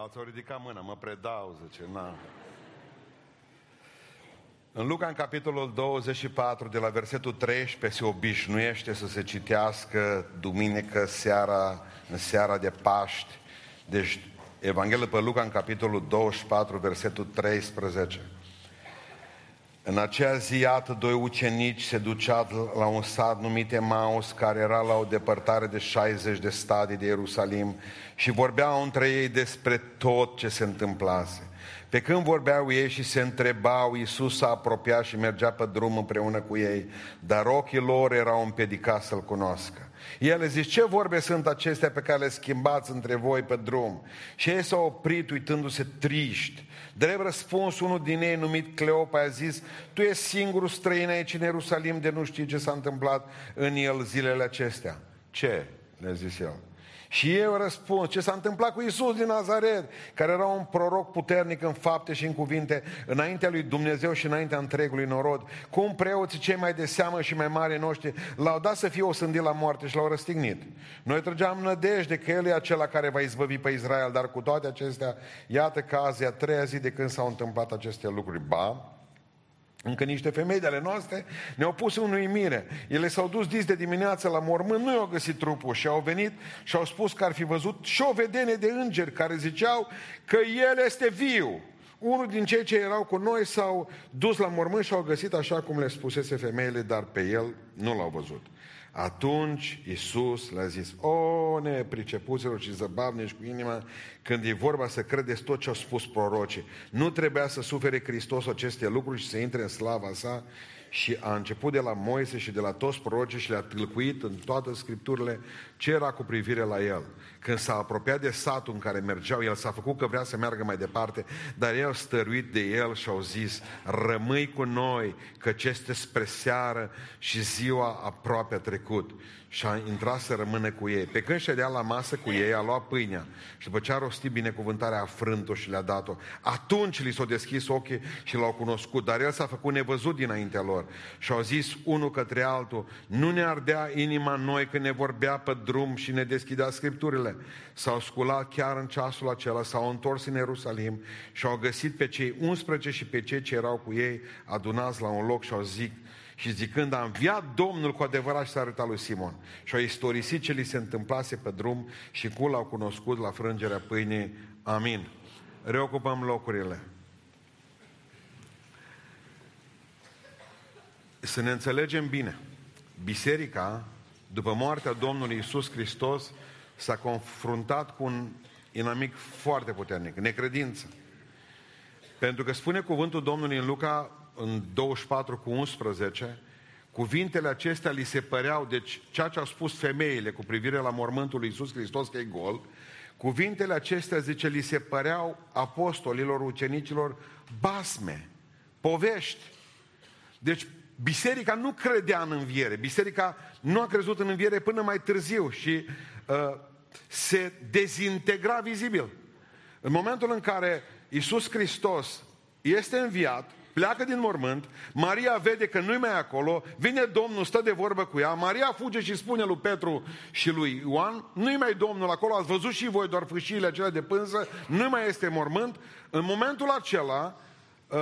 Alții au ridicat mâna, mă predau, zice, na. În Luca, în capitolul 24, de la versetul 13, se obișnuiește să se citească duminică seara, în seara de Paști. Deci, Evanghelia pe Luca, în capitolul 24, versetul 13. În aceea zi, iată, doi ucenici se duceau la un sat numit Emaus, care era la o depărtare de 60 de stadii de Ierusalim și vorbeau între ei despre tot ce se întâmplase. Pe când vorbeau ei și se întrebau, Iisus s-a apropiat și mergea pe drum împreună cu ei, dar ochii lor erau împedicați să-L cunoască. El le zice, ce vorbe sunt acestea pe care le schimbați între voi pe drum? Și ei s-au oprit uitându-se triști. Drept răspuns, unul din ei, numit Cleopa, a zis, tu ești singurul străin aici în Ierusalim de nu știi ce s-a întâmplat în el zilele acestea. Ce? le-a zis el. Și eu răspund, ce s-a întâmplat cu Isus din Nazaret, care era un proroc puternic în fapte și în cuvinte, înaintea lui Dumnezeu și înaintea întregului norod, cum preoții cei mai de seamă și mai mari noștri l-au dat să fie osândit la moarte și l-au răstignit. Noi trăgeam nădejde că El e acela care va izbăvi pe Israel, dar cu toate acestea, iată că azi e a treia zi de când s-au întâmplat aceste lucruri. Ba, încă niște femei de ale noastre ne-au pus în uimire. Ele s-au dus dis de dimineață la mormânt, nu i-au găsit trupul și au venit și au spus că ar fi văzut și o vedenie de îngeri care ziceau că el este viu. Unul din cei ce erau cu noi s-au dus la mormânt și au găsit așa cum le spusese femeile, dar pe el nu l-au văzut. Atunci Iisus le-a zis, o, nepricepuților și zăbavnici cu inima, când e vorba să credeți tot ce au spus prorocii. Nu trebuia să sufere Hristos aceste lucruri și să intre în slava sa și a început de la Moise și de la toți prorocii și le-a tâlcuit în toate scripturile ce era cu privire la el. Când s-a apropiat de satul în care mergeau, el s-a făcut că vrea să meargă mai departe, dar el stăruit de el și au zis, rămâi cu noi, că ce este spre seară și ziua aproape a trecut și a intrat să rămână cu ei. Pe când ședea la masă cu ei, a luat pâinea și după ce a rostit binecuvântarea, a frânt-o și le-a dat-o. Atunci li s-au deschis ochii și l-au cunoscut, dar el s-a făcut nevăzut dinaintea lor. Și au zis unul către altul, nu ne ardea inima noi când ne vorbea pe drum și ne deschidea scripturile. S-au sculat chiar în ceasul acela, s-au întors în Ierusalim și au găsit pe cei 11 și pe cei ce erau cu ei adunați la un loc și au zis, și zicând, a înviat Domnul cu adevărat și s-a arătat lui Simon. Și a istorisit ce li se întâmplase pe drum și cum l-au cunoscut la frângerea pâinii. Amin. Reocupăm locurile. Să ne înțelegem bine. Biserica, după moartea Domnului Isus Hristos, s-a confruntat cu un inamic foarte puternic, necredință. Pentru că spune cuvântul Domnului în Luca în 24 cu 11, cuvintele acestea li se păreau, deci ceea ce au spus femeile cu privire la mormântul lui Iisus Hristos că e gol, cuvintele acestea, zice, li se păreau apostolilor, ucenicilor, basme, povești. Deci biserica nu credea în înviere, biserica nu a crezut în înviere până mai târziu și uh, se dezintegra vizibil. În momentul în care Iisus Hristos este înviat, pleacă din mormânt, Maria vede că nu-i mai acolo, vine Domnul, stă de vorbă cu ea, Maria fuge și spune lui Petru și lui Ioan, nu-i mai Domnul acolo, ați văzut și voi doar fâșiile acelea de pânză, nu mai este mormânt. În momentul acela, uh,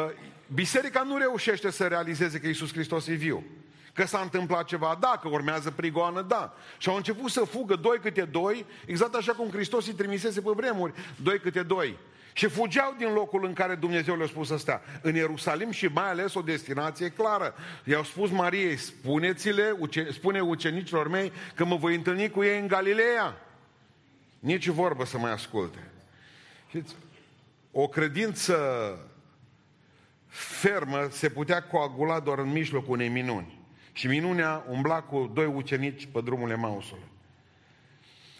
biserica nu reușește să realizeze că Iisus Hristos e viu. Că s-a întâmplat ceva, da, că urmează prigoană, da. Și au început să fugă doi câte doi, exact așa cum Hristos îi trimisese pe vremuri, doi câte doi. Și fugeau din locul în care Dumnezeu le-a spus să stea. În Ierusalim și mai ales o destinație clară. I-au spus Mariei, spuneți-le, spune ucenicilor mei că mă voi întâlni cu ei în Galileea. Nici vorbă să mai asculte. Știți, o credință fermă se putea coagula doar în mijlocul unei minuni. Și minunea umbla cu doi ucenici pe drumul Emausului.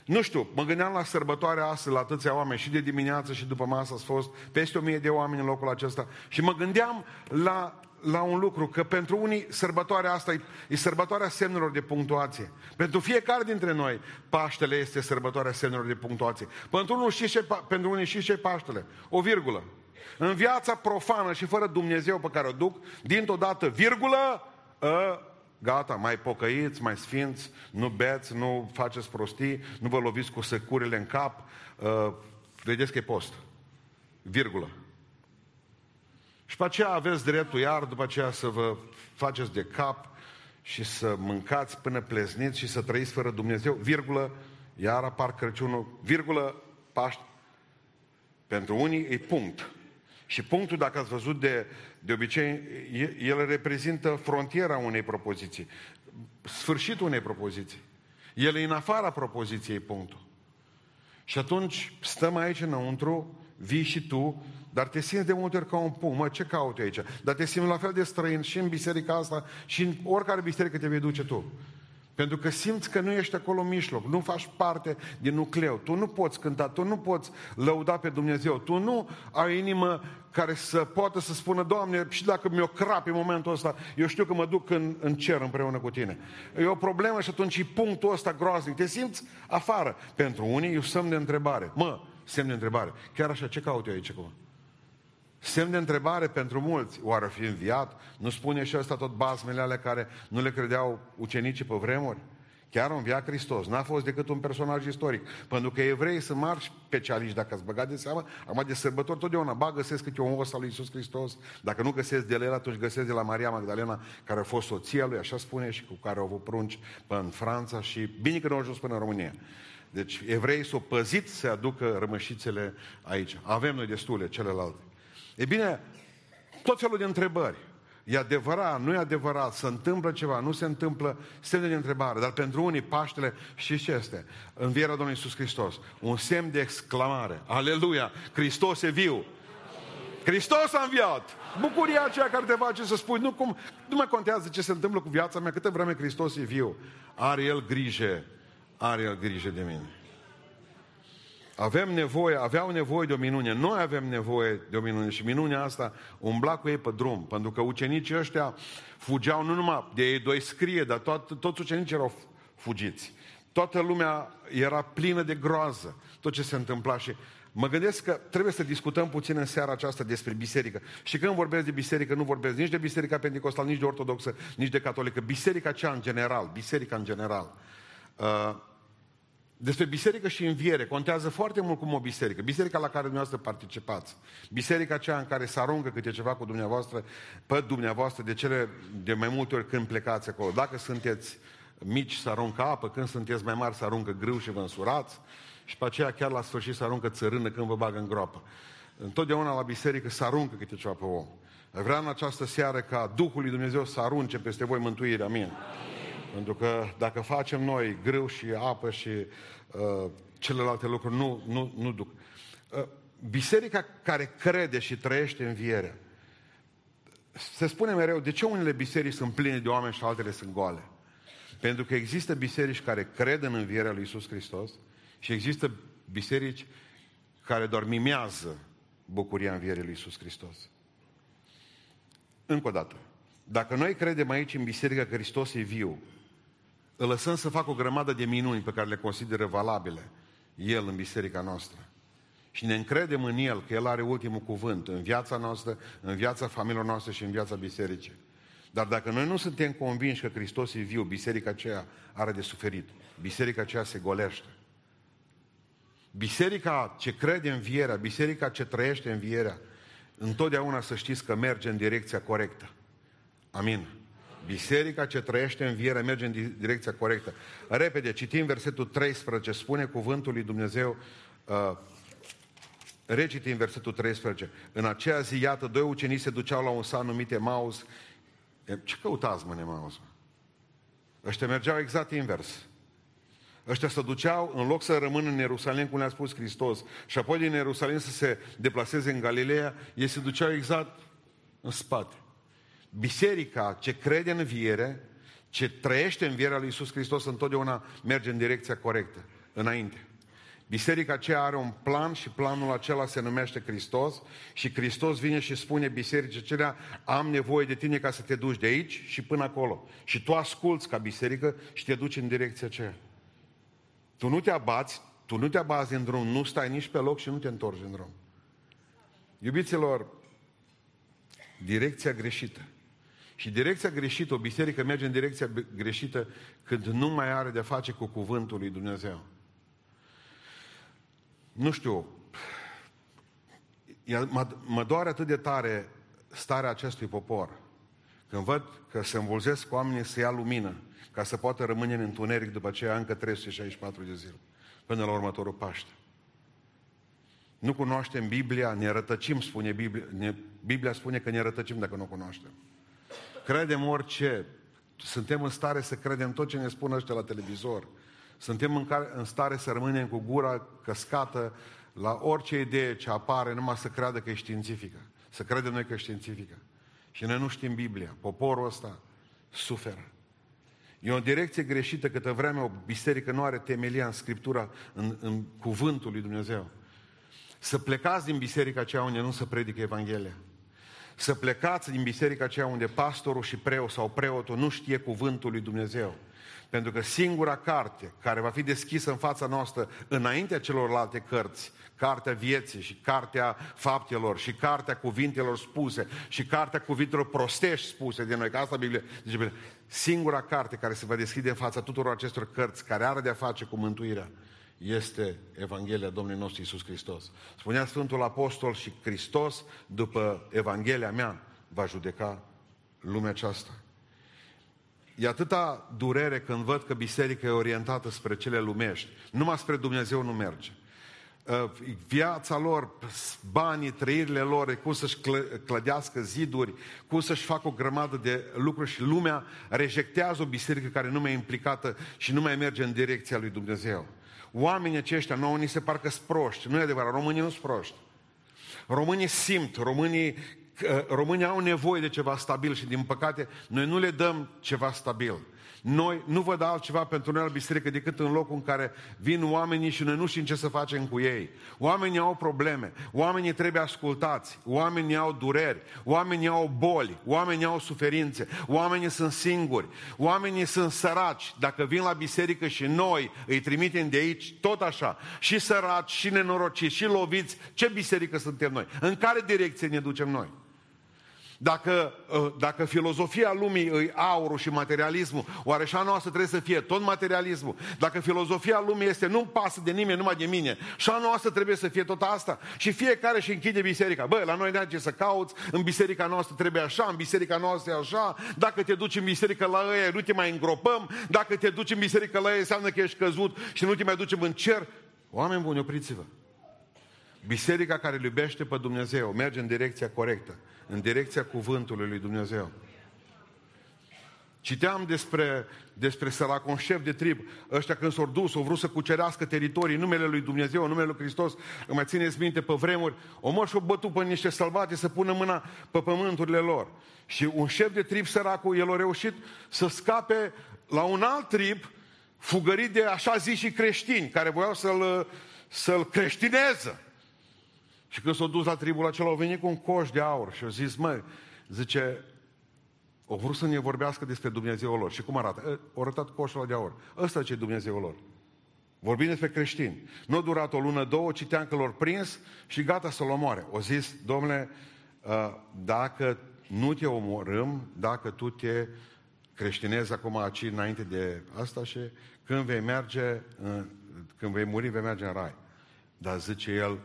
Nu știu, mă gândeam la sărbătoarea asta, la atâția oameni, și de dimineață și după masă ați fost peste o mie de oameni în locul acesta. Și mă gândeam la, la un lucru, că pentru unii sărbătoarea asta e, e sărbătoarea semnelor de punctuație. Pentru fiecare dintre noi, Paștele este sărbătoarea semnelor de punctuație. Pentru unii știți ce, pentru unii știți ce Paștele? O virgulă. În viața profană și fără Dumnezeu pe care o duc, dintr-o dată, virgulă, ă, Gata, mai pocăiți, mai sfinți, nu beți, nu faceți prostii, nu vă loviți cu securile în cap, uh, vedeți că e post. Virgulă. Și pe aceea aveți dreptul iar după aceea să vă faceți de cap și să mâncați până plezniți și să trăiți fără Dumnezeu, virgulă, iar apar Crăciunul, virgulă, Paști. Pentru unii e punct. Și punctul, dacă ați văzut de, de obicei, el reprezintă frontiera unei propoziții, sfârșitul unei propoziții. El e în afara propoziției punctul. Și atunci stăm aici înăuntru, vii și tu, dar te simți de multe ori ca un pum. Mă, ce caut aici? Dar te simți la fel de străin și în biserica asta și în oricare biserică te vei duce tu. Pentru că simți că nu ești acolo în mijloc, nu faci parte din nucleu. Tu nu poți cânta, tu nu poți lăuda pe Dumnezeu, tu nu ai inimă care să poată să spună, Doamne, și dacă mi-o crap în momentul ăsta, eu știu că mă duc în, în cer împreună cu tine. E o problemă și atunci e punctul ăsta groaznic. Te simți afară. Pentru unii e un semn de întrebare. Mă, semn de întrebare. Chiar așa, ce caut eu aici acum? Semn de întrebare pentru mulți. Oare fi înviat? Nu spune și ăsta tot bazmele alea care nu le credeau ucenicii pe vremuri? Chiar un înviat Hristos. N-a fost decât un personaj istoric. Pentru că evreii sunt mari specialiști, dacă ați băgat de seama, acum de sărbători totdeauna, ba găsesc câte un os al lui Iisus Hristos. Dacă nu găsesc de el, atunci găsesc de la Maria Magdalena, care a fost soția lui, așa spune, și cu care au avut prunci până în Franța și bine că nu au ajuns până în România. Deci evreii s-au păzit să aducă rămășițele aici. Avem noi destule, celelalte. E bine, tot felul de întrebări. E adevărat, nu e adevărat, se întâmplă ceva, nu se întâmplă, semne de întrebare. Dar pentru unii Paștele, și ce este? Învierea Domnului Iisus Hristos. Un semn de exclamare. Aleluia! Hristos e viu! Hristos a înviat! Bucuria aceea care te face să spui, nu, cum, nu mai contează ce se întâmplă cu viața mea, câtă vreme Hristos e viu. Are El grijă, are El grijă de mine. Avem nevoie, aveau nevoie de o minune. Noi avem nevoie de o minune și minunea asta umbla cu ei pe drum. Pentru că ucenicii ăștia fugeau nu numai de ei doi scrie, dar tot, toți ucenicii erau fugiți. Toată lumea era plină de groază, tot ce se întâmpla și mă gândesc că trebuie să discutăm puțin în seara aceasta despre biserică. Și când vorbesc de biserică, nu vorbesc nici de biserica pentecostală, nici de ortodoxă, nici de catolică. Biserica cea în general, biserica în general. Uh, despre biserică și înviere contează foarte mult cum o biserică. Biserica la care dumneavoastră participați. Biserica aceea în care se aruncă câte ceva cu dumneavoastră, pe dumneavoastră, de cele de mai multe ori când plecați acolo. Dacă sunteți mici, să aruncă apă, când sunteți mai mari, să aruncă grâu și vă însurați. Și pe aceea chiar la sfârșit să aruncă țărână când vă bagă în groapă. Întotdeauna la biserică se aruncă câte ceva pe om. Vreau în această seară ca Duhul lui Dumnezeu să arunce peste voi mântuirea. Amin. Amin. Pentru că dacă facem noi grâu și apă și uh, celelalte lucruri, nu, nu, nu duc. Uh, biserica care crede și trăiește învierea, se spune mereu, de ce unele biserici sunt pline de oameni și altele sunt goale? Pentru că există biserici care cred în învierea lui Isus Hristos și există biserici care doar mimează bucuria învierii lui Isus Hristos. Încă o dată, dacă noi credem aici în biserică că Hristos e viu, îl lăsăm să facă o grămadă de minuni pe care le consideră valabile El în biserica noastră. Și ne încredem în El că El are ultimul cuvânt în viața noastră, în viața familiilor noastre și în viața bisericii. Dar dacă noi nu suntem convinși că Hristos e viu, biserica aceea are de suferit. Biserica aceea se golește. Biserica ce crede în vierea, biserica ce trăiește în vierea, întotdeauna să știți că merge în direcția corectă. Amin. Biserica ce trăiește în viere merge în direcția corectă. Repede, citim versetul 13, spune cuvântul lui Dumnezeu, uh, recitim versetul 13. În aceea zi, iată, doi ucenici se duceau la un sat numit Emaus. Ce căutați, mă, în Emaus? Ăștia mergeau exact invers. Ăștia se duceau, în loc să rămână în Ierusalim, cum le-a spus Hristos, și apoi din Ierusalim să se deplaseze în Galileea, ei se duceau exact în spate. Biserica ce crede în viere, ce trăiește în vierea lui Iisus Hristos, întotdeauna merge în direcția corectă, înainte. Biserica aceea are un plan și planul acela se numește Hristos și Hristos vine și spune bisericii acelea am nevoie de tine ca să te duci de aici și până acolo. Și tu asculți ca biserică și te duci în direcția aceea. Tu nu te abați, tu nu te abazi în drum, nu stai nici pe loc și nu te întorci în drum. Iubiților, direcția greșită și direcția greșită, o biserică merge în direcția greșită când nu mai are de face cu cuvântul lui Dumnezeu. Nu știu, Mă, mă doare atât de tare starea acestui popor. Când văd că se învolzesc oamenii să ia lumină, ca să poată rămâne în întuneric după aceea încă 364 de zile, până la următorul Paște. Nu cunoaștem Biblia, ne rătăcim, spune Biblia. Ne, Biblia spune că ne rătăcim dacă nu o cunoaștem. Credem orice. Suntem în stare să credem tot ce ne spun ăștia la televizor. Suntem în, care, în stare să rămânem cu gura căscată la orice idee ce apare, numai să creadă că e științifică. Să credem noi că e științifică. Și noi nu știm Biblia. Poporul ăsta suferă. E o direcție greșită câtă vreme o biserică nu are temelia în Scriptura, în, în cuvântul lui Dumnezeu. Să plecați din biserica aceea unde nu se predică Evanghelia. Să plecați din biserica aceea unde pastorul și preot sau preotul nu știe cuvântul lui Dumnezeu. Pentru că singura carte care va fi deschisă în fața noastră înaintea celorlalte cărți, cartea vieții și cartea faptelor și cartea cuvintelor spuse și cartea cuvintelor prostești spuse de noi, că asta Biblia zice, singura carte care se va deschide în fața tuturor acestor cărți care are de-a face cu mântuirea este Evanghelia Domnului nostru Isus Hristos. Spunea Sfântul Apostol și Hristos, după Evanghelia mea, va judeca lumea aceasta. E atâta durere când văd că biserica e orientată spre cele lumești. Numai spre Dumnezeu nu merge. Uh, viața lor, banii, trăirile lor, cum să-și clădească ziduri, cum să-și facă o grămadă de lucruri și lumea rejectează o biserică care nu mai e implicată și nu mai merge în direcția lui Dumnezeu. Oamenii aceștia nouă ni se parcă sproști. Nu e adevărat, românii nu sproști. Românii simt, românii, românii au nevoie de ceva stabil și din păcate noi nu le dăm ceva stabil. Noi nu văd altceva pentru noi la biserică decât în locul în care vin oamenii și noi nu știm ce să facem cu ei. Oamenii au probleme, oamenii trebuie ascultați, oamenii au dureri, oamenii au boli, oamenii au suferințe, oamenii sunt singuri, oamenii sunt săraci. Dacă vin la biserică și noi îi trimitem de aici, tot așa, și săraci, și nenorociți, și loviți, ce biserică suntem noi? În care direcție ne ducem noi? Dacă, ă, dacă filozofia lumii îi aurul și materialismul, oare și a noastră trebuie să fie tot materialismul? Dacă filozofia lumii este nu pasă de nimeni, numai de mine, și a noastră trebuie să fie tot asta? Și fiecare și închide biserica. Bă, la noi ne ce să cauți, în biserica noastră trebuie așa, în biserica noastră e așa, dacă te duci în biserică la ăia, nu te mai îngropăm, dacă te duci în biserică la ăia, înseamnă că ești căzut și nu te mai ducem în cer. Oameni buni, opriți-vă. Biserica care îl iubește pe Dumnezeu merge în direcția corectă în direcția cuvântului lui Dumnezeu. Citeam despre, despre săracon șef de trib, ăștia când s-au dus, au vrut să cucerească teritorii, numele lui Dumnezeu, numele lui Hristos, îmi mai țineți minte pe vremuri, o mă și-o bătut pe niște salvate să pună mâna pe pământurile lor. Și un șef de trib săracul, el a reușit să scape la un alt trib, fugărit de așa zi și creștini, care voiau să-l, să-l creștineză. Și când s-au dus la tribul acela, au venit cu un coș de aur și au zis, măi, zice, au vrut să ne vorbească despre Dumnezeul lor. Și cum arată? Au arătat coșul de aur. Ăsta ce e Dumnezeul lor. Vorbim despre creștini. Nu a durat o lună, două, citeam că l-au prins și gata să-l omoare. O zis, domnule, ă, dacă nu te omorâm, dacă tu te creștinezi acum aici înainte de asta și când vei merge, când vei muri, vei merge în rai. Dar zice el,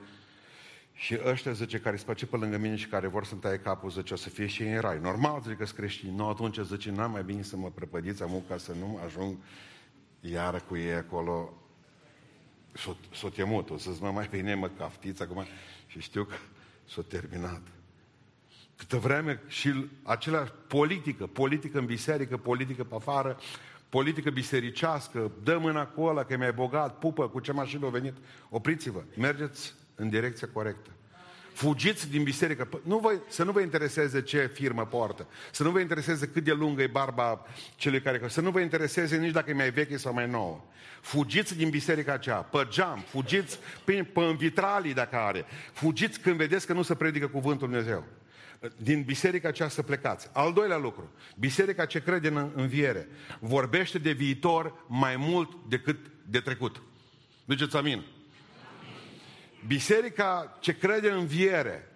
și ăștia, zice, care se pe lângă mine și care vor să-mi taie capul, zice, o să fie și în rai. Normal, zice, că sunt creștini. Nu, atunci, zice, n-am mai bine să mă prăpădiți amu ca să nu ajung iară cu ei acolo. S-o, temut, o să-ți mă mai bine mă caftiți acum. Și știu că s-a terminat. Câtă vreme și același politică, politică în biserică, politică pe afară, politică bisericească, dă mâna cu ăla că e mai bogat, pupă cu ce mașină a venit. Opriți-vă, mergeți în direcția corectă. Fugiți din biserică. Nu vă, să nu vă intereseze ce firmă poartă. Să nu vă intereseze cât de lungă e barba celui care... Să nu vă intereseze nici dacă e mai veche sau mai nouă. Fugiți din biserica aceea, pe geam, fugiți pe, pe vitralii dacă are. Fugiți când vedeți că nu se predică cuvântul Dumnezeu. Din biserica aceea să plecați. Al doilea lucru, biserica ce crede în înviere, vorbește de viitor mai mult decât de trecut. Duceți amin. Biserica ce crede în viere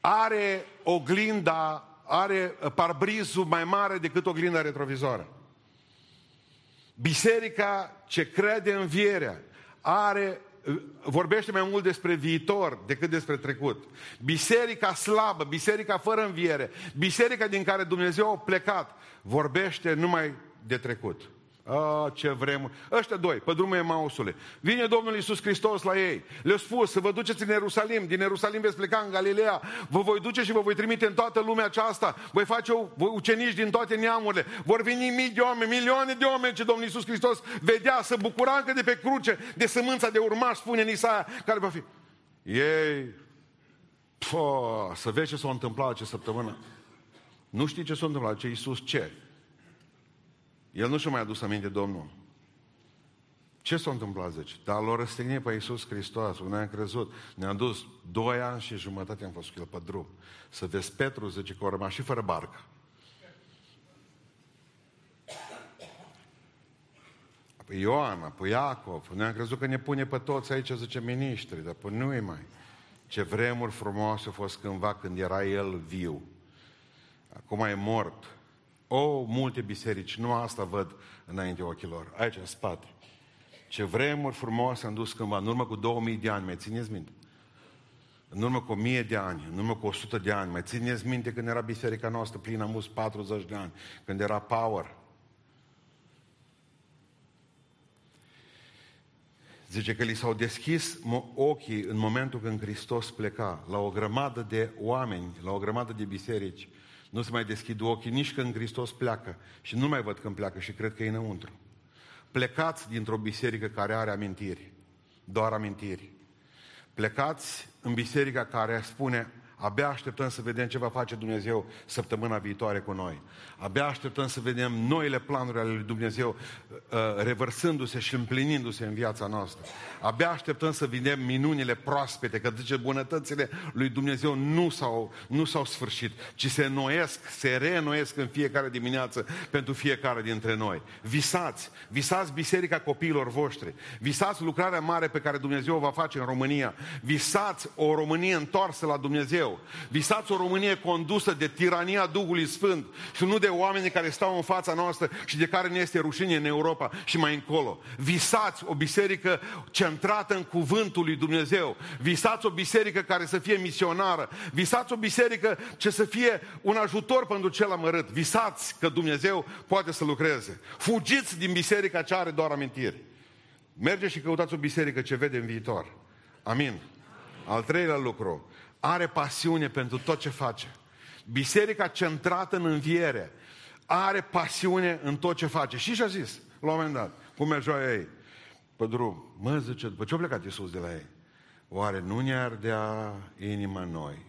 are oglinda, are parbrizul mai mare decât oglinda retrovizoară. Biserica ce crede în vierea are vorbește mai mult despre viitor decât despre trecut. Biserica slabă, biserica fără înviere, biserica din care Dumnezeu a plecat, vorbește numai de trecut. A, ce vrem. Ăștia doi, pe drumul Emausule. Vine Domnul Iisus Hristos la ei. Le-a spus să vă duceți în Ierusalim. Din Ierusalim veți pleca în Galileea. Vă voi duce și vă voi trimite în toată lumea aceasta. Voi face ucenici din toate neamurile. Vor veni mii de oameni, milioane de oameni ce Domnul Iisus Hristos vedea să bucura încă de pe cruce de sămânța de urmaș, spune în Isaia, care va fi. Ei, po, să vezi ce s-a întâmplat acea săptămână. Nu știi ce s-a întâmplat, ce Iisus ce? El nu și-a mai adus aminte Domnul. Ce s-a întâmplat, zice? Dar l-a răstignit pe Iisus Hristos, unde am crezut. Ne-a dus doi ani și jumătate am fost cu el pe drum. Să vezi Petru, zice că a rămas și fără barcă. Apoi Ioan, apoi Iacov, ne-am crezut că ne pune pe toți aici, zice, miniștri, dar până nu mai. Ce vremuri frumoase au fost cândva când era el viu. Acum e mort. O, multe biserici, nu asta văd înainte ochilor, aici în spate. Ce vremuri frumoase am dus cândva, în urmă cu 2000 de ani, mai țineți minte? În urmă cu 1000 de ani, în urmă cu 100 de ani, mai țineți minte când era biserica noastră plină, am 40 de ani, când era power. Zice că li s-au deschis ochii în momentul când Hristos pleca la o grămadă de oameni, la o grămadă de biserici, nu se mai deschid ochii nici când Hristos pleacă. Și nu mai văd când pleacă și cred că e înăuntru. Plecați dintr-o biserică care are amintiri. Doar amintiri. Plecați în biserica care spune Abia așteptăm să vedem ce va face Dumnezeu săptămâna viitoare cu noi. Abia așteptăm să vedem noile planuri ale lui Dumnezeu uh, revărsându-se și împlinindu-se în viața noastră. Abia așteptăm să vedem minunile proaspete, că zice bunătățile lui Dumnezeu nu s-au, nu s-au sfârșit, ci se noiesc, se reînnoiesc în fiecare dimineață pentru fiecare dintre noi. Visați, visați biserica copiilor voștri, visați lucrarea mare pe care Dumnezeu o va face în România, visați o Românie întoarsă la Dumnezeu, Dumnezeu. Visați o Românie condusă de tirania Duhului Sfânt și nu de oameni care stau în fața noastră și de care ne este rușine în Europa și mai încolo. Visați o biserică centrată în cuvântul lui Dumnezeu. Visați o biserică care să fie misionară. Visați o biserică ce să fie un ajutor pentru cel amărât. Visați că Dumnezeu poate să lucreze. Fugiți din biserica ce are doar amintiri. Mergeți și căutați o biserică ce vede în viitor. Amin. Al treilea lucru, are pasiune pentru tot ce face. Biserica centrată în înviere are pasiune în tot ce face. Și și-a zis, la un moment dat, cum mergeau ei pe drum. Mă, zice, după ce a plecat Iisus de la ei, oare nu ne ardea inima noi?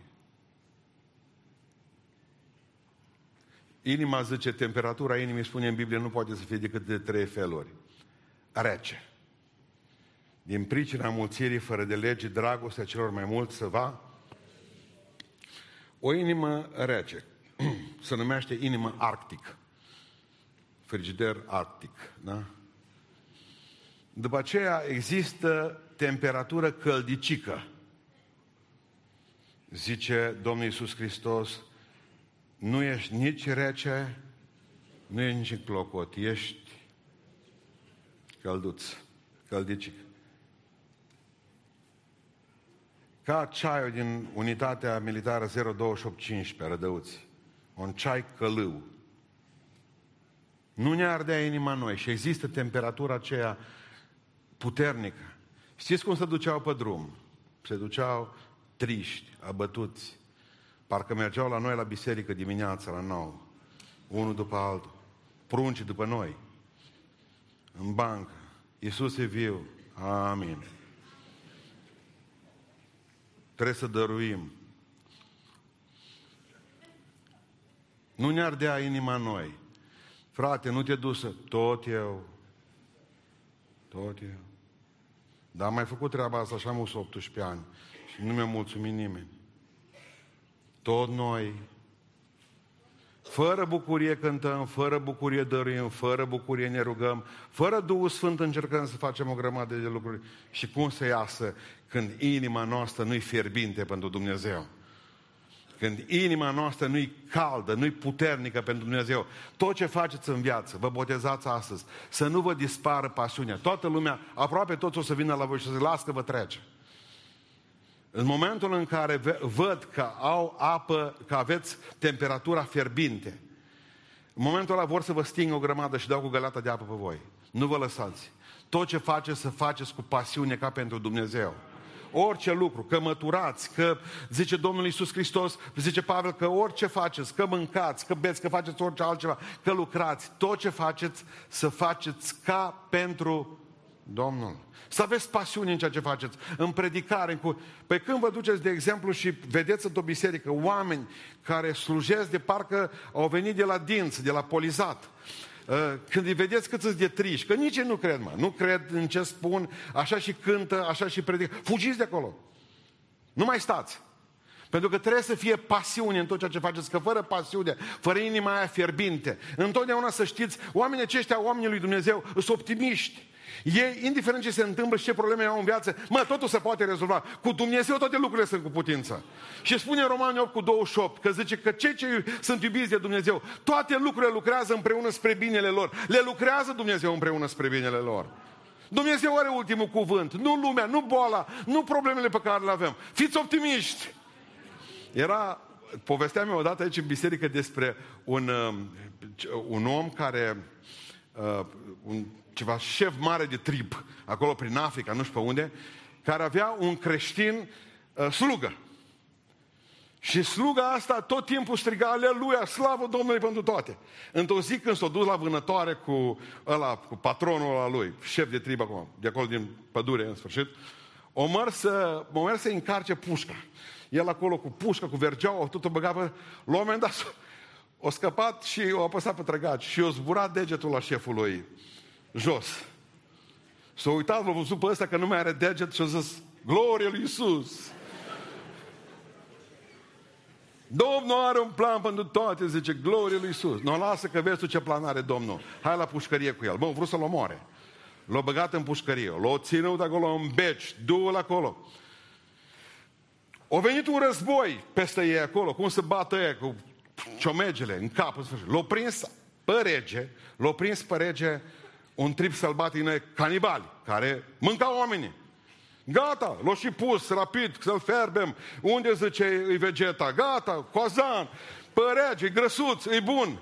Inima, zice, temperatura inimii, spune în Biblie, nu poate să fie decât de trei feluri. Rece. Din pricina mulțirii fără de lege, dragostea celor mai mulți să va o inimă rece se numește inimă arctic. Frigider arctic, da? După aceea există temperatură căldicică. Zice Domnul Iisus Hristos, nu ești nici rece, nu ești nici clocot, ești călduț, căldicic. Ca ceaiul din unitatea militară 02815, Rădăuți. Un ceai călâu. Nu ne ardea inima noi și există temperatura aceea puternică. Știți cum se duceau pe drum? Se duceau triști, abătuți. Parcă mergeau la noi la biserică dimineața, la nou. Unul după altul. Prunci după noi. În bancă. Iisus e viu. Amin. Trebuie să dăruim. Nu ne ardea inima noi. Frate, nu te dusă. Tot eu. Tot eu. Dar am mai făcut treaba asta și am 18 ani. Și nu mi-a mulțumit nimeni. Tot noi. Fără bucurie cântăm, fără bucurie dăruim, fără bucurie ne rugăm, fără Duhul Sfânt încercăm să facem o grămadă de lucruri. Și cum să iasă când inima noastră nu-i fierbinte pentru Dumnezeu? când inima noastră nu-i caldă, nu-i puternică pentru Dumnezeu, tot ce faceți în viață, vă botezați astăzi, să nu vă dispară pasiunea. Toată lumea, aproape toți o să vină la voi și să zic, las că vă trece. În momentul în care văd că au apă, că aveți temperatura fierbinte, în momentul ăla vor să vă stingă o grămadă și dau cu găleata de apă pe voi. Nu vă lăsați. Tot ce faceți să faceți cu pasiune ca pentru Dumnezeu orice lucru, că măturați, că zice Domnul Iisus Hristos, zice Pavel că orice faceți, că mâncați, că beți, că faceți orice altceva, că lucrați, tot ce faceți, să faceți ca pentru Domnul. Să aveți pasiune în ceea ce faceți, în predicare. În cu... Pe când vă duceți, de exemplu, și vedeți într-o biserică oameni care slujesc de parcă au venit de la dinți, de la polizat. Uh, când îi vedeți cât sunt de triși, că nici nu cred, mă, nu cred în ce spun, așa și cântă, așa și predică. Fugiți de acolo. Nu mai stați. Pentru că trebuie să fie pasiune în tot ceea ce faceți, că fără pasiune, fără inima aia fierbinte, întotdeauna să știți, oamenii aceștia, oamenii lui Dumnezeu, sunt optimiști. Ei, indiferent ce se întâmplă și ce probleme au în viață, mă, totul se poate rezolva. Cu Dumnezeu toate lucrurile sunt cu putință. Și spune Romani 8 cu 28 că zice că cei ce sunt iubiți de Dumnezeu, toate lucrurile lucrează împreună spre binele lor. Le lucrează Dumnezeu împreună spre binele lor. Dumnezeu are ultimul cuvânt. Nu lumea, nu boala, nu problemele pe care le avem. Fiți optimiști! Era, povestea mea odată aici în biserică despre un, uh, un om care, uh, un ceva șef mare de trib, acolo prin Africa, nu știu pe unde, care avea un creștin uh, slugă. Și sluga asta tot timpul striga, aleluia, slavă Domnului pentru toate. Într-o zi când s-a dus la vânătoare cu, ăla, cu patronul ăla lui, șef de trib acum, de acolo din pădure în sfârșit, o măr să, o măr să încarce pușca. El acolo cu pușca, cu vergeaua, tot o băga pe... La un moment dat o scăpat și o apăsat pe trăgaci și o zburat degetul la șeful lui jos. S-a uitat, l-a văzut pe ăsta că nu mai are deget și a zis, glorie lui Iisus! Domnul are un plan pentru toate, zice, glorie lui Iisus. Nu lasă că vezi tu ce plan are Domnul. Hai la pușcărie cu el. Bă, vrut să-l omoare. L-a băgat în pușcărie, l-a ținut acolo în beci, du-l acolo. A venit un război peste ei acolo, cum se bată ei cu ciomegele în cap, în sfârșit. L-a prins pe rege, l-a prins pe rege un trip sălbatic canibali, care mâncau oamenii. Gata, l-o și pus rapid să-l ferbem. Unde zice e vegeta? Gata, coazan, părege, e grăsuț, e bun.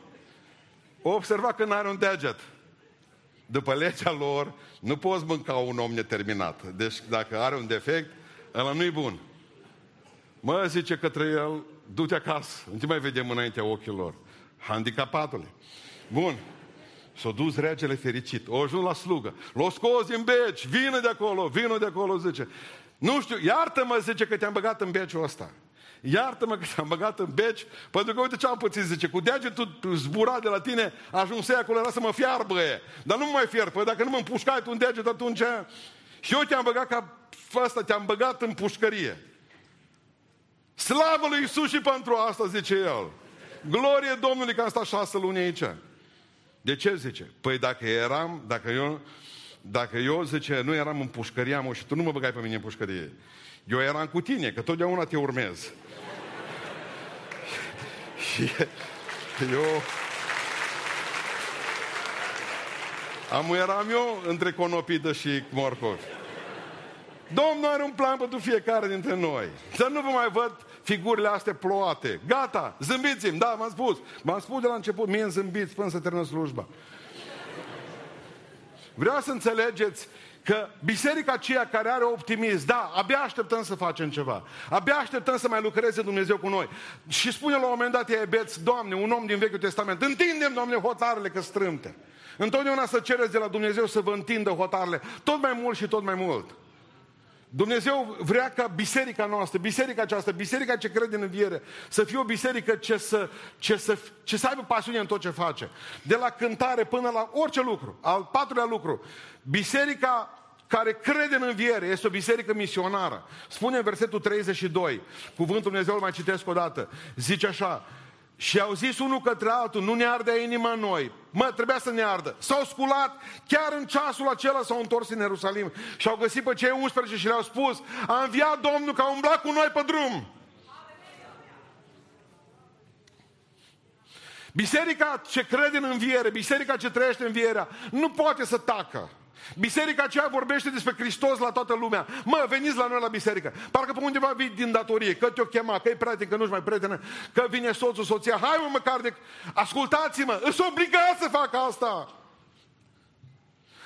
O observa că n-are un deget. După legea lor, nu poți mânca un om neterminat. Deci dacă are un defect, ăla nu-i bun. Mă, zice către el, du-te acasă, nu te mai vedem înaintea ochilor. Handicapatule. Bun. S-a dus regele fericit, o ajuns la slugă, l-a scos din beci, vină de acolo, vină de acolo, zice. Nu știu, iartă-mă, zice, că te-am băgat în beciul ăsta. Iartă-mă că te-am băgat în beci, pentru că uite ce am pățit, zice, cu degetul zburat de la tine, ajunsei acolo, era să mă fiarbă e. Dar nu mă mai fierb, păi dacă nu mă împușcai tu un deget atunci... Și eu te-am băgat ca ăsta, te-am băgat în pușcărie. Slavă lui Isus și pentru asta, zice el. Glorie Domnului că am stat șase luni aici. De ce zice? Păi dacă eram, dacă eu, dacă eu, zice, nu eram în pușcărie, mă, și tu nu mă băgai pe mine în pușcărie. Eu eram cu tine, că totdeauna te urmez. și eu... Am eram eu între conopidă și morcovi. Domnul are un plan pentru fiecare dintre noi. Să nu vă mai văd figurile astea ploate. Gata, zâmbiți-mi, da, m-am spus. M-am spus de la început, mie îmi zâmbiți până să termină slujba. Vreau să înțelegeți că biserica aceea care are optimism, da, abia așteptăm să facem ceva. Abia așteptăm să mai lucreze Dumnezeu cu noi. Și spune la un moment dat Ebeț, Doamne, un om din Vechiul Testament, întindem, Doamne, hotarele că strâmte. Întotdeauna să cereți de la Dumnezeu să vă întindă hotarele tot mai mult și tot mai mult. Dumnezeu vrea ca biserica noastră, biserica aceasta, biserica ce crede în înviere, să fie o biserică ce să, ce, să, ce să aibă pasiune în tot ce face. De la cântare până la orice lucru. Al patrulea lucru. Biserica care crede în înviere este o biserică misionară. Spune în versetul 32, cuvântul Dumnezeu îl mai citesc o dată. Zice așa, și au zis unul către altul, nu ne arde inima noi. Mă, trebuia să ne ardă. S-au sculat, chiar în ceasul acela s-au întors în Ierusalim. Și au găsit pe cei 11 și le-au spus, a înviat Domnul că a umblat cu noi pe drum. Biserica ce crede în înviere, biserica ce trăiește învierea, nu poate să tacă. Biserica aceea vorbește despre Hristos la toată lumea. Mă, veniți la noi la biserică. Parcă pe undeva vii din datorie, că te-o chema, că e prieten, că nu-și mai prietenă, că vine soțul, soția. Hai mă măcar de... Ascultați-mă, îs obligat să fac asta.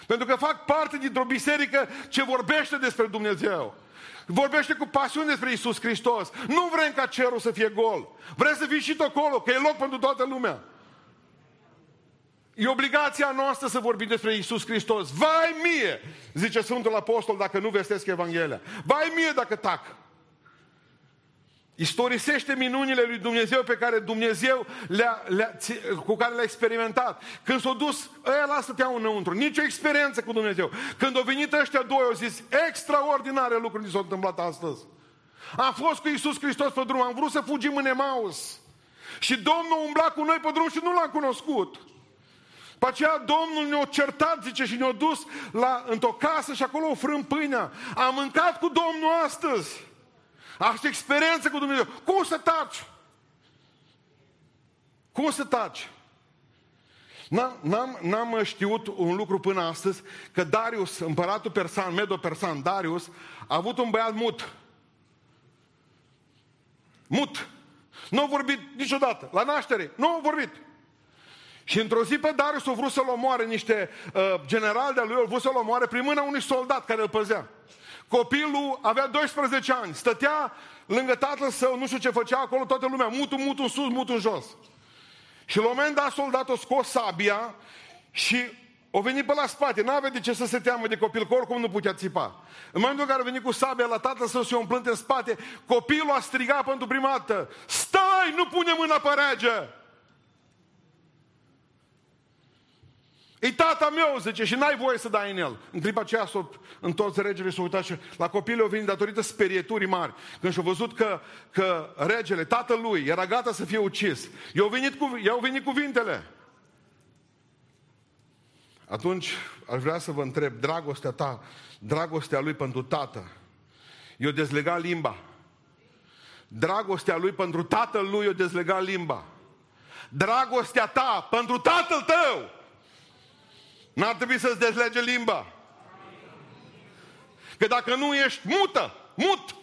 Pentru că fac parte dintr-o biserică ce vorbește despre Dumnezeu. Vorbește cu pasiune despre Isus Hristos. Nu vrem ca cerul să fie gol. Vrem să fii și tu acolo, că e loc pentru toată lumea. E obligația noastră să vorbim despre Isus Hristos. Vai mie, zice Sfântul Apostol, dacă nu vestesc Evanghelia. Vai mie dacă tac. Istorisește minunile lui Dumnezeu pe care Dumnezeu le-a, le cu care le-a experimentat. Când s-a dus, ăia la stăteau înăuntru. Nici o experiență cu Dumnezeu. Când au venit ăștia doi, au zis, extraordinare lucruri s-au întâmplat astăzi. Am fost cu Isus Hristos pe drum, am vrut să fugim în Emaus. Și Domnul umbla cu noi pe drum și nu l-am cunoscut. Pe aceea Domnul ne-a certat, zice, și ne-a dus la, într-o casă și acolo ofrâm pâinea. Am mâncat cu Domnul astăzi. Asta experiență cu Dumnezeu. Cum să taci? Cum să taci? N-am, n-am știut un lucru până astăzi, că Darius, împăratul persan, Medo-Persan, Darius, a avut un băiat mut. Mut. Nu a vorbit niciodată. La naștere. Nu a vorbit. Și într-o zi pe Darius au vrut să-l omoare niște uh, generali de-a lui, au vrut să-l omoare prin mâna unui soldat care îl păzea. Copilul avea 12 ani, stătea lângă tatăl său, nu știu ce făcea acolo, toată lumea, mutul, mutul în sus, mutul în jos. Și la un moment dat soldatul a scos sabia și o venit pe la spate, n-avea de ce să se teamă de copil, că oricum nu putea țipa. În momentul în care a venit cu sabia la tatăl său și o împlânt în spate, copilul a strigat pentru prima dată, stai, nu pune mâna pe rege! E tata meu, zice, și n-ai voie să dai în el. În clipa aceea s-o întors regele și s-a uitat și la copilul venit datorită sperieturii mari. Când și-a văzut că, că regele, tatăl lui, era gata să fie ucis. I-au venit, cu, i-au venit cuvintele. Atunci aș vrea să vă întreb, dragostea ta, dragostea lui pentru tată, i-a dezlegat limba. Dragostea lui pentru tatăl lui i-a dezlegat limba. Dragostea ta pentru tatăl tău N-ar trebui să-ți dezlege limba. Că dacă nu ești mută, mut.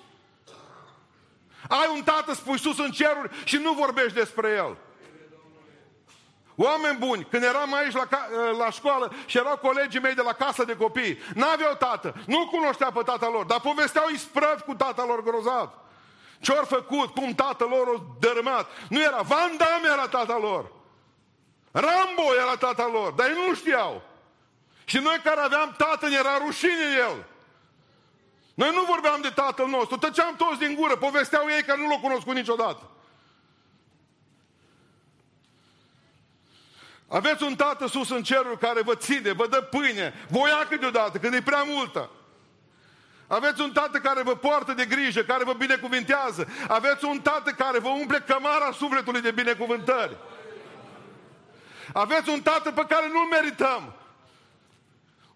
Ai un tată, spui sus în ceruri și nu vorbești despre el. Oameni buni, când eram aici la, la școală și erau colegii mei de la casă de copii, n-aveau tată, nu cunoștea pe tata lor, dar povesteau isprăvi cu tata lor grozav. Ce-au făcut, cum tata lor o dărâmat. Nu era, Van Damme era tata lor. Rambo era tata lor, dar ei nu știau. Și noi care aveam tată, ne era rușine el. Noi nu vorbeam de tatăl nostru, tăceam toți din gură, povesteau ei că nu l-au cunoscut niciodată. Aveți un tată sus în cerul care vă ține, vă dă pâine, vă ia câteodată, când e prea multă. Aveți un tată care vă poartă de grijă, care vă binecuvintează. Aveți un tată care vă umple cămara sufletului de binecuvântări. Aveți un tată pe care nu-l merităm.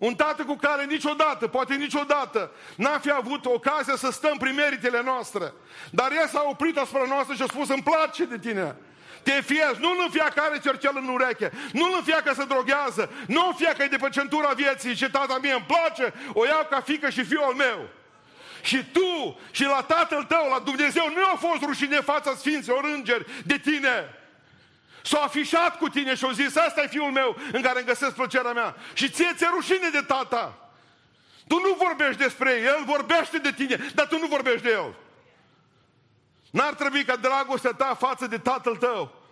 Un tată cu care niciodată, poate niciodată, n-a fi avut ocazia să stăm prin meritele noastre. Dar el s-a oprit asupra noastră și a spus, îmi place de tine. Te fiezi, nu în fiecare cercel în ureche, nu în fiecare se droghează, nu în fiecare de pe centura vieții și tata mie îmi place, o iau ca fică și fiul meu. Și tu și la tatăl tău, la Dumnezeu, nu a fost rușine fața Sfinților Îngeri de tine. S-a afișat cu tine și a zis, asta e fiul meu în care îmi găsesc plăcerea mea. Și ție ți-e rușine de tata. Tu nu vorbești despre el, vorbește de tine, dar tu nu vorbești de el. N-ar trebui ca dragostea ta față de tatăl tău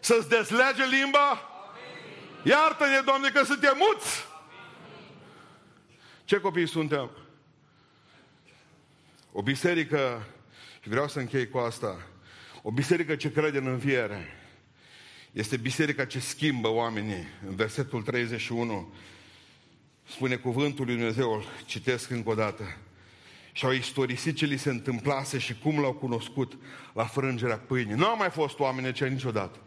să-ți dezlege limba? Iartă-ne, Doamne, că suntem muți! Ce copii suntem? O biserică, și vreau să închei cu asta, o biserică ce crede în înviere, este biserica ce schimbă oamenii. În versetul 31 spune cuvântul lui Dumnezeu, citesc încă o dată. Și au istorisit ce li se întâmplase și cum l-au cunoscut la frângerea pâinii. Nu au mai fost oameni ce niciodată.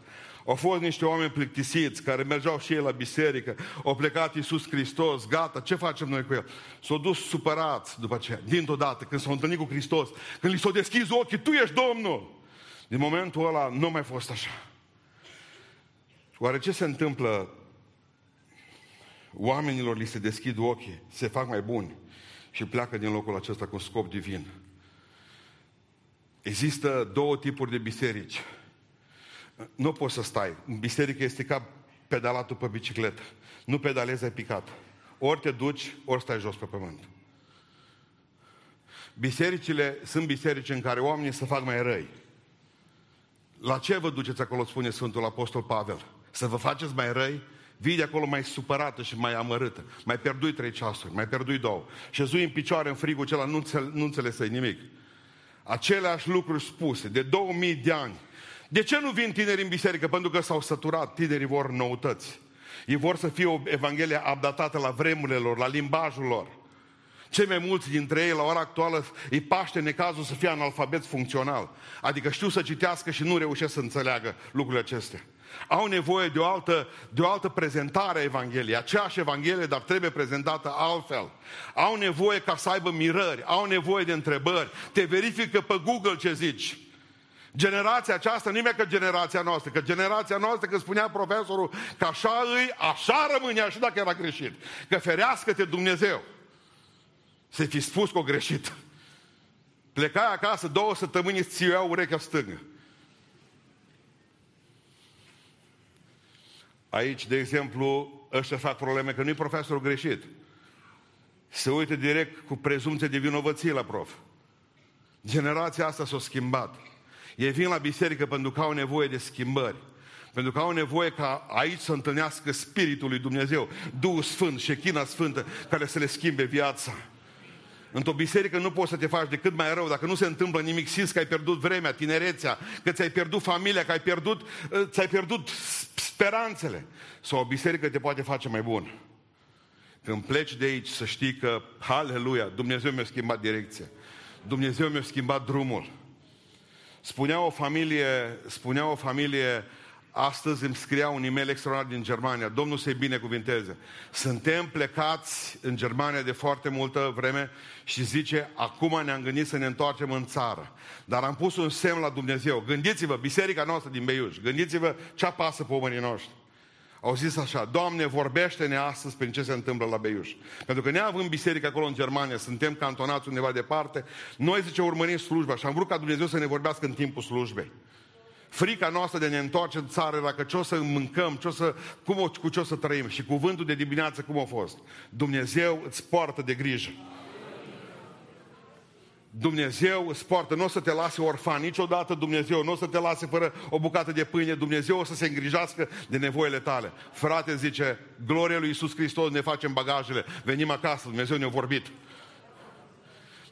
Au fost niște oameni plictisiți care mergeau și ei la biserică, au plecat Iisus Hristos, gata, ce facem noi cu el? S-au dus supărați după aceea, dintr-o dată, când s-au întâlnit cu Hristos, când li s-au deschis ochii, Tu ești Domnul! Din momentul ăla nu mai fost așa. Oare ce se întâmplă? Oamenilor li se deschid ochii, se fac mai buni și pleacă din locul acesta cu scop divin. Există două tipuri de biserici. Nu poți să stai. Biserica este ca pedalatul pe bicicletă. Nu pedalezi, ai picat. Ori te duci, ori stai jos pe pământ. Bisericile sunt biserici în care oamenii se fac mai răi. La ce vă duceți acolo, spune Sfântul Apostol Pavel? Să vă faceți mai răi? Vii de acolo mai supărată și mai amărâtă. Mai pierdui trei ceasuri, mai pierdui două. Și zui în picioare în frigul acela, nu, înțel, nu înțelegi nimic. Aceleași lucruri spuse de 2000 de ani. De ce nu vin tineri în biserică? Pentru că s-au săturat, tinerii vor noutăți. Ei vor să fie o evanghelie adaptată la vremurile lor, la limbajul lor. Cei mai mulți dintre ei, la ora actuală, îi paște necazul să fie analfabet funcțional. Adică știu să citească și nu reușesc să înțeleagă lucrurile acestea. Au nevoie de o altă, de o altă prezentare a Evangheliei. Aceeași Evanghelie, dar trebuie prezentată altfel. Au nevoie ca să aibă mirări, au nevoie de întrebări. Te verifică pe Google ce zici. Generația aceasta, nimeni că generația noastră, că generația noastră, când spunea profesorul că așa îi, așa rămânea și dacă era greșit. Că ferească-te Dumnezeu. Să fi spus că o greșit. Plecai acasă două săptămâni, îți țiuiau urechea stângă. Aici, de exemplu, ăștia fac probleme că nu-i profesorul greșit. Se uită direct cu prezumție de vinovăție la prof. Generația asta s-a schimbat. Ei vin la biserică pentru că au nevoie de schimbări. Pentru că au nevoie ca aici să întâlnească Spiritul lui Dumnezeu, Duhul Sfânt, China Sfântă, care să le schimbe viața. Într-o biserică nu poți să te faci decât mai rău. Dacă nu se întâmplă nimic, simți că ai pierdut vremea, tinerețea, că ți-ai pierdut familia, că ai pierdut, ă, ți-ai pierdut speranțele. Sau o biserică te poate face mai bun. Când pleci de aici să știi că, aleluia, Dumnezeu mi-a schimbat direcția. Dumnezeu mi-a schimbat drumul. Spunea o familie, spunea o familie Astăzi îmi scria un e-mail extraordinar din Germania. Domnul să-i binecuvinteze. Suntem plecați în Germania de foarte multă vreme și zice, acum ne-am gândit să ne întoarcem în țară. Dar am pus un semn la Dumnezeu. Gândiți-vă, biserica noastră din Beiuș, gândiți-vă ce apasă pe oamenii noștri. Au zis așa, Doamne, vorbește-ne astăzi prin ce se întâmplă la Beiuș. Pentru că neavând biserică acolo în Germania, suntem cantonați undeva departe, noi, zice, urmărim slujba și am vrut ca Dumnezeu să ne vorbească în timpul slujbei. Frica noastră de a ne întoarce în țară era că ce o să mâncăm, ce o să, cum o, cu ce o să trăim. Și cuvântul de dimineață cum a fost? Dumnezeu îți poartă de grijă. Dumnezeu îți poartă, nu o să te lase orfan niciodată Dumnezeu, nu o să te lase fără o bucată de pâine, Dumnezeu o să se îngrijească de nevoile tale. Frate, zice, gloria lui Iisus Hristos, ne facem bagajele, venim acasă, Dumnezeu ne-a vorbit.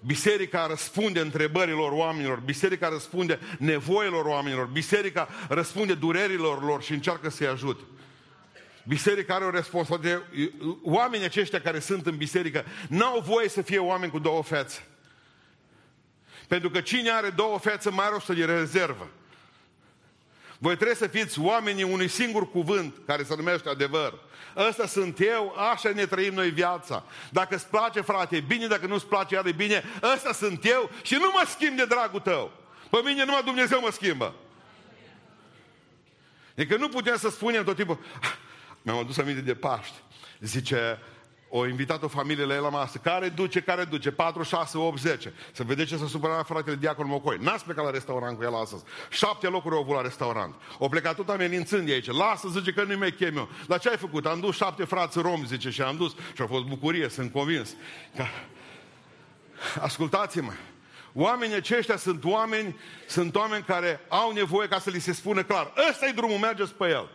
Biserica răspunde întrebărilor oamenilor, biserica răspunde nevoilor oamenilor, biserica răspunde durerilor lor și încearcă să-i ajute. Biserica are o responsabilitate. Oamenii aceștia care sunt în biserică n-au voie să fie oameni cu două fețe. Pentru că cine are două fețe mai are o să le rezervă. Voi trebuie să fiți oamenii unui singur cuvânt care se numește adevăr. Ăsta sunt eu, așa ne trăim noi viața. Dacă îți place, frate, e bine, dacă nu-ți place, iar e bine. Ăsta sunt eu și nu mă schimb de dragul tău. Pe mine numai Dumnezeu mă schimbă. E că nu putem să spunem tot timpul, ah, mi-am adus aminte de Paști. Zice, o invitat o familie la el la masă. Care duce, care duce? 4, 6, 8, 10. Să vedeți ce s-a supărat fratele Diacon Mocoi. N-ați plecat la restaurant cu el astăzi. Șapte locuri au avut la restaurant. O plecat tot amenințând de aici. Lasă, zice că nu-i mai chem eu. Dar ce ai făcut? Am dus șapte frați romi, zice, și am dus. Și a fost bucurie, sunt convins. Că... Ascultați-mă. Oamenii aceștia sunt oameni, sunt oameni care au nevoie ca să li se spună clar. Ăsta e drumul, mergeți pe el.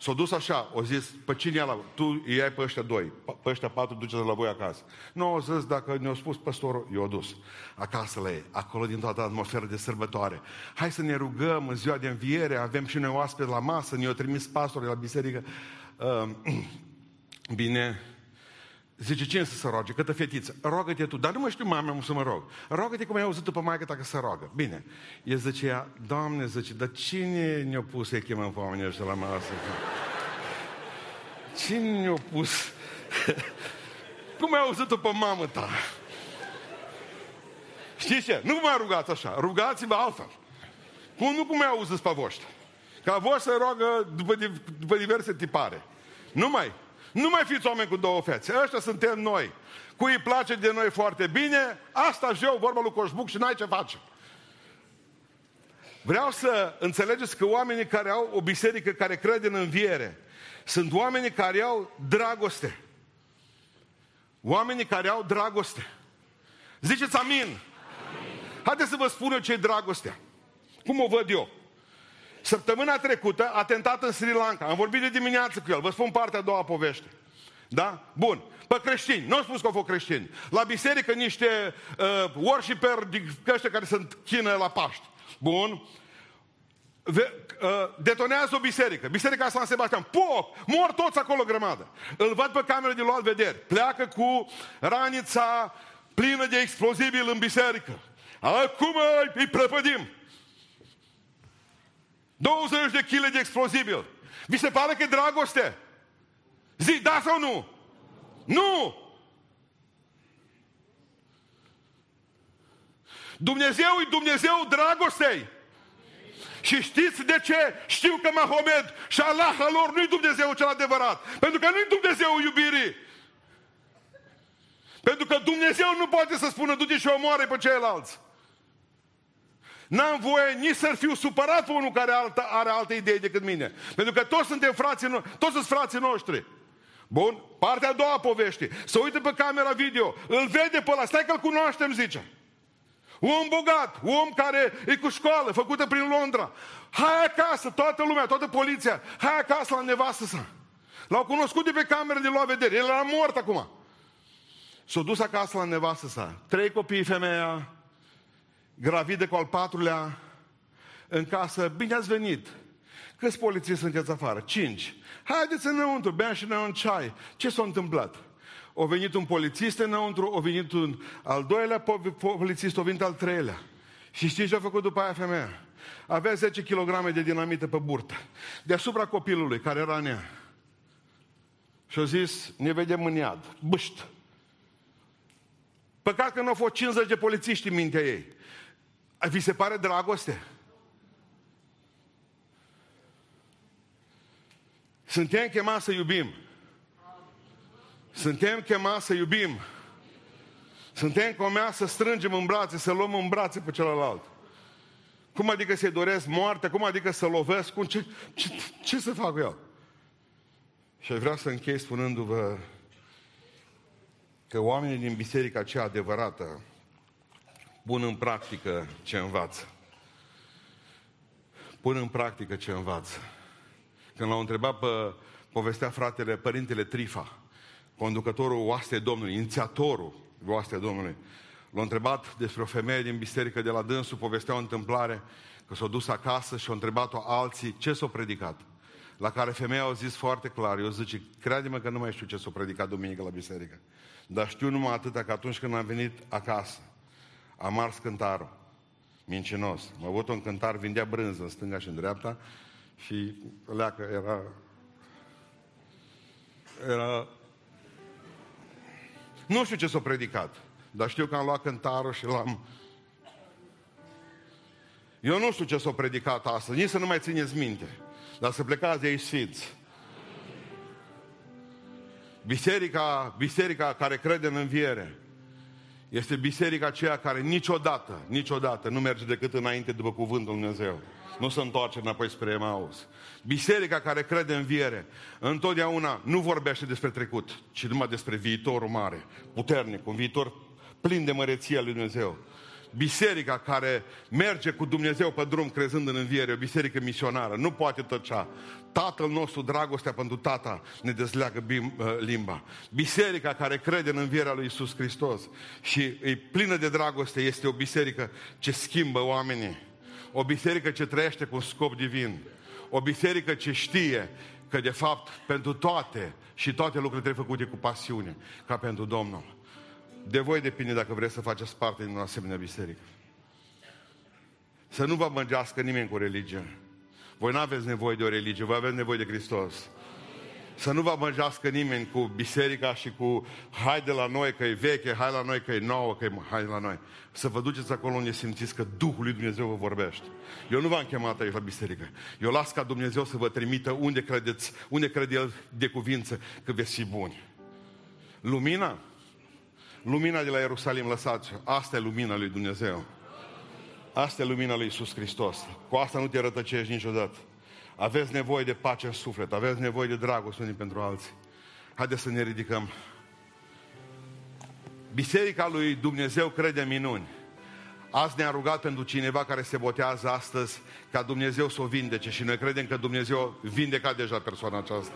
S-a dus așa, o zis, pe cine la... Tu îi ai pe ăștia doi, pe ăștia patru duceți la voi acasă. Nu, au zis, dacă ne-a spus păstorul, i-a dus acasă la ei, acolo din toată atmosfera de sărbătoare. Hai să ne rugăm în ziua de înviere, avem și noi oaspeți la masă, ne-au trimis pastorul la biserică. Uh, bine, Zice, cine să se roage? Câtă fetiță. Rogă-te tu. Dar nu mă știu mama să mă rog. Rogă-te cum ai auzit pe maică ta că se roagă. Bine. El zicea, Doamne, zice, dar cine ne-a pus să-i chemăm pe oamenii ăștia la masă? Cine ne-a pus? cum ai auzit-o pe mamă ta? Știți ce? Nu vă mai rugați așa. Rugați-vă altfel. Cum nu cum ai auzit pe voștri? Ca voi să roagă după, după diverse tipare. Nu mai. Nu mai fiți oameni cu două fețe. Ăștia suntem noi. Cui îi place de noi foarte bine, asta și eu, vorba lui Coșbuc și n-ai ce face. Vreau să înțelegeți că oamenii care au o biserică care crede în înviere sunt oamenii care au dragoste. Oamenii care au dragoste. Ziceți amin. amin. Haideți să vă spun eu ce e dragostea. Cum o văd eu. Săptămâna trecută, atentat în Sri Lanka. Am vorbit de dimineață cu el. Vă spun partea a doua povește. Da? Bun. Pe creștini. Nu am spus că au fost creștini. La biserică niște uh, worshiper ăștia care sunt chină la Paști. Bun. Ve, uh, detonează o biserică. Biserica San Sebastian. Pop! Mor toți acolo grămadă. Îl văd pe cameră de luat vederi. Pleacă cu ranița plină de explozibil în biserică. Acum îi prăpădim. 20 de kg de explozibil. Vi se pare că e dragoste? Zi, da sau nu? Nu! Dumnezeu e Dumnezeu dragostei. Și știți de ce? Știu că Mahomed și Allah al lor nu-i Dumnezeu cel adevărat. Pentru că nu-i Dumnezeu iubirii. Pentru că Dumnezeu nu poate să spună du-te și omoare pe ceilalți. N-am voie nici să fiu supărat pe unul care alta, are alte idei decât mine. Pentru că toți suntem frații, no- toți sunt frații noștri. Bun? Partea a doua povești. Să uită pe camera video. Îl vede pe ăla. Stai că-l cunoaștem, zice. Om bogat, om care e cu școală, făcută prin Londra. Hai acasă, toată lumea, toată poliția. Hai acasă la nevastă sa. L-au cunoscut de pe cameră de lua vedere. El era mort acum. S-a dus acasă la nevastă sa. Trei copii, femeia, gravidă cu al patrulea, în casă, bine ați venit. Câți polițiști sunteți afară? Cinci. Haideți înăuntru, beam și noi un ceai. Ce s-a întâmplat? O venit un polițist înăuntru, o venit un al doilea polițist, o venit al treilea. Și știți ce a făcut după aia femeia? Avea 10 kg de dinamită pe burtă. Deasupra copilului, care era nea. Și a zis, ne vedem în iad. Bâșt. Păcat că nu au fost 50 de polițiști în mintea ei. Vi se pare dragoste? Suntem chemați să iubim. Suntem chemați să iubim. Suntem chemați să strângem în brațe, să luăm în brațe pe celălalt. Cum adică să-i doresc moartea? Cum adică să lovesc? Cum, ce, ce, ce să fac cu el? Și vreau să închei spunându-vă că oamenii din biserica cea adevărată pun în practică ce învață. Pun în practică ce învață. Când l-au întrebat pe, povestea fratele, părintele Trifa, conducătorul oaste Domnului, inițiatorul oaste Domnului, l-a întrebat despre o femeie din biserică de la dânsul, povestea o întâmplare, că s-a dus acasă și a întrebat-o alții ce s-a predicat. La care femeia a zis foarte clar, eu zice, crede-mă că nu mai știu ce s-a predicat duminică la biserică. Dar știu numai atâta că atunci când am venit acasă, am ars cântarul. Mincinos. Mă avut un cântar, vindea brânză în stânga și în dreapta și leacă era... Era... Nu știu ce s-a predicat, dar știu că am luat cântarul și l-am... Eu nu știu ce s-a predicat astăzi, nici să nu mai țineți minte, dar să plecați de aici sfinți. Biserica, biserica care crede în înviere, este biserica aceea care niciodată, niciodată nu merge decât înainte după cuvântul Lui Dumnezeu. Nu se întoarce înapoi spre Emaus. Biserica care crede în viere, întotdeauna nu vorbește despre trecut, ci numai despre viitorul mare, puternic, un viitor plin de măreția Lui Dumnezeu. Biserica care merge cu Dumnezeu pe drum crezând în înviere, o biserică misionară, nu poate tăcea. Tatăl nostru, dragostea pentru tata, ne dezleagă uh, limba. Biserica care crede în învierea lui Isus Hristos și e plină de dragoste, este o biserică ce schimbă oamenii. O biserică ce trăiește cu un scop divin. O biserică ce știe că de fapt pentru toate și toate lucrurile trebuie făcute cu pasiune, ca pentru Domnul. De voi depinde dacă vreți să faceți parte din o asemenea biserică. Să nu vă mângească nimeni cu religie. Voi nu aveți nevoie de o religie, voi aveți nevoie de Hristos. Să nu vă măjească nimeni cu biserica și cu hai de la noi că e veche, hai la noi că e nouă, că e hai la noi. Să vă duceți acolo unde simțiți că Duhul lui Dumnezeu vă vorbește. Eu nu v-am chemat aici la biserică. Eu las ca Dumnezeu să vă trimită unde credeți, unde crede El de cuvință că veți fi buni. Lumina? Lumina de la Ierusalim, lăsați Asta e lumina lui Dumnezeu. Asta e lumina lui Isus Hristos. Cu asta nu te rătăcești niciodată. Aveți nevoie de pace în suflet, aveți nevoie de dragoste unii pentru alții. Haideți să ne ridicăm. Biserica lui Dumnezeu crede în minuni. Azi ne-a rugat pentru cineva care se botează astăzi ca Dumnezeu să o vindece și noi credem că Dumnezeu vindeca deja persoana aceasta.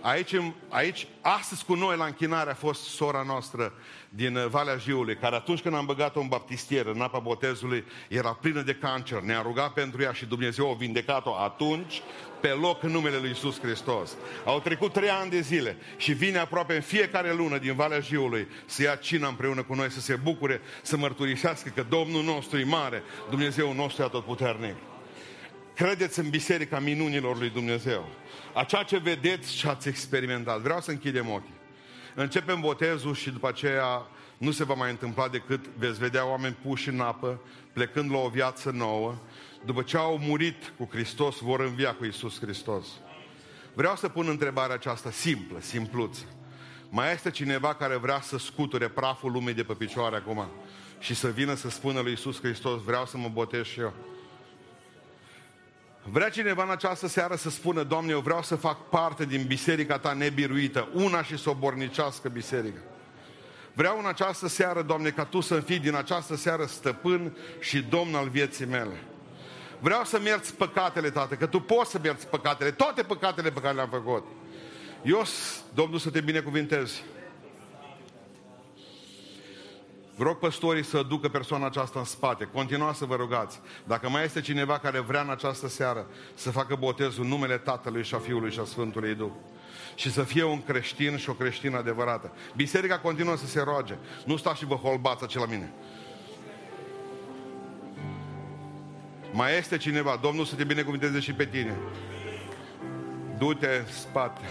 Aici, aici, astăzi cu noi la închinare a fost sora noastră din uh, Valea Jiului, care atunci când am băgat-o în baptistier, în apa botezului, era plină de cancer. Ne-a rugat pentru ea și Dumnezeu a vindecat-o atunci, pe loc în numele Lui Isus Hristos. Au trecut trei ani de zile și vine aproape în fiecare lună din Valea Jiului să ia cina împreună cu noi, să se bucure, să mărturisească că Domnul nostru e mare, Dumnezeu nostru e atotputernic. Credeți în biserica minunilor lui Dumnezeu. A ceea ce vedeți și ați experimentat. Vreau să închidem ochii. Începem botezul și după aceea nu se va mai întâmpla decât veți vedea oameni puși în apă, plecând la o viață nouă. După ce au murit cu Hristos, vor învia cu Isus Hristos. Vreau să pun întrebarea aceasta simplă, simpluță. Mai este cineva care vrea să scuture praful lumii de pe picioare acum și să vină să spună lui Isus Hristos, vreau să mă botez și eu. Vrea cineva în această seară să spună, Doamne, eu vreau să fac parte din biserica ta nebiruită, una și sobornicească biserică. Vreau în această seară, Doamne, ca Tu să fii din această seară stăpân și domn al vieții mele. Vreau să mergi păcatele, Tată, că Tu poți să mergi păcatele, toate păcatele pe care le-am făcut. Eu, Domnul, să te binecuvintezi. Vă rog păstorii să ducă persoana aceasta în spate. Continuați să vă rugați. Dacă mai este cineva care vrea în această seară să facă botezul în numele Tatălui și a Fiului și a Sfântului Duh și să fie un creștin și o creștină adevărată. Biserica continuă să se roage. Nu stați și vă holbați ce la mine. Mai este cineva? Domnul să te binecuvânteze și pe tine. Du-te în spate.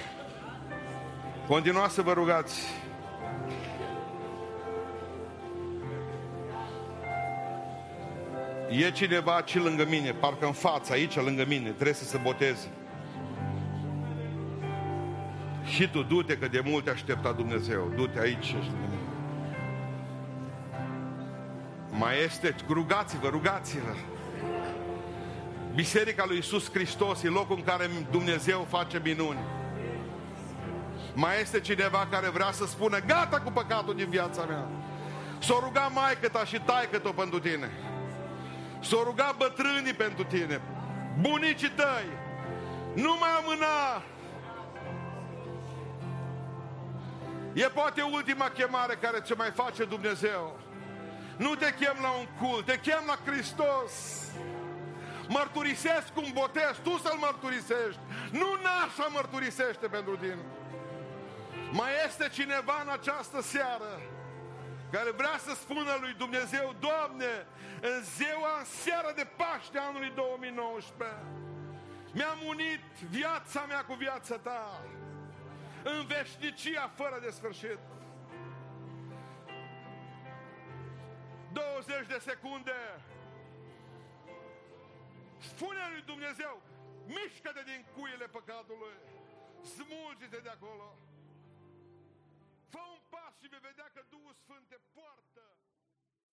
Continuați să vă rugați. E cineva aici lângă mine, parcă în față, aici lângă mine, trebuie să se boteze. Și tu du-te că de mult te aștepta Dumnezeu. Du-te aici și Mai este, rugați-vă, rugați-vă. Biserica lui Isus Hristos e locul în care Dumnezeu face minuni. Mai este cineva care vrea să spună gata cu păcatul din viața mea. S-o ruga maică ta și taică pentru tine. S-o ruga bătrânii pentru tine, bunicii tăi. Nu mai amâna. E poate ultima chemare care ți mai face Dumnezeu. Nu te chem la un cult, te chem la Hristos. Mărturisesc un botez, tu să-l mărturisești. Nu nașa mărturisește pentru tine. Mai este cineva în această seară care vrea să spună lui Dumnezeu, Doamne, în ziua, în seara de Paște anului 2019, mi-am unit viața mea cu viața ta în veșnicia fără de sfârșit. 20 de secunde. Spune lui Dumnezeu, mișcă-te din cuile păcatului, smulge-te de acolo. Fă un pas și vei vedea că Duhul Sfânt te poate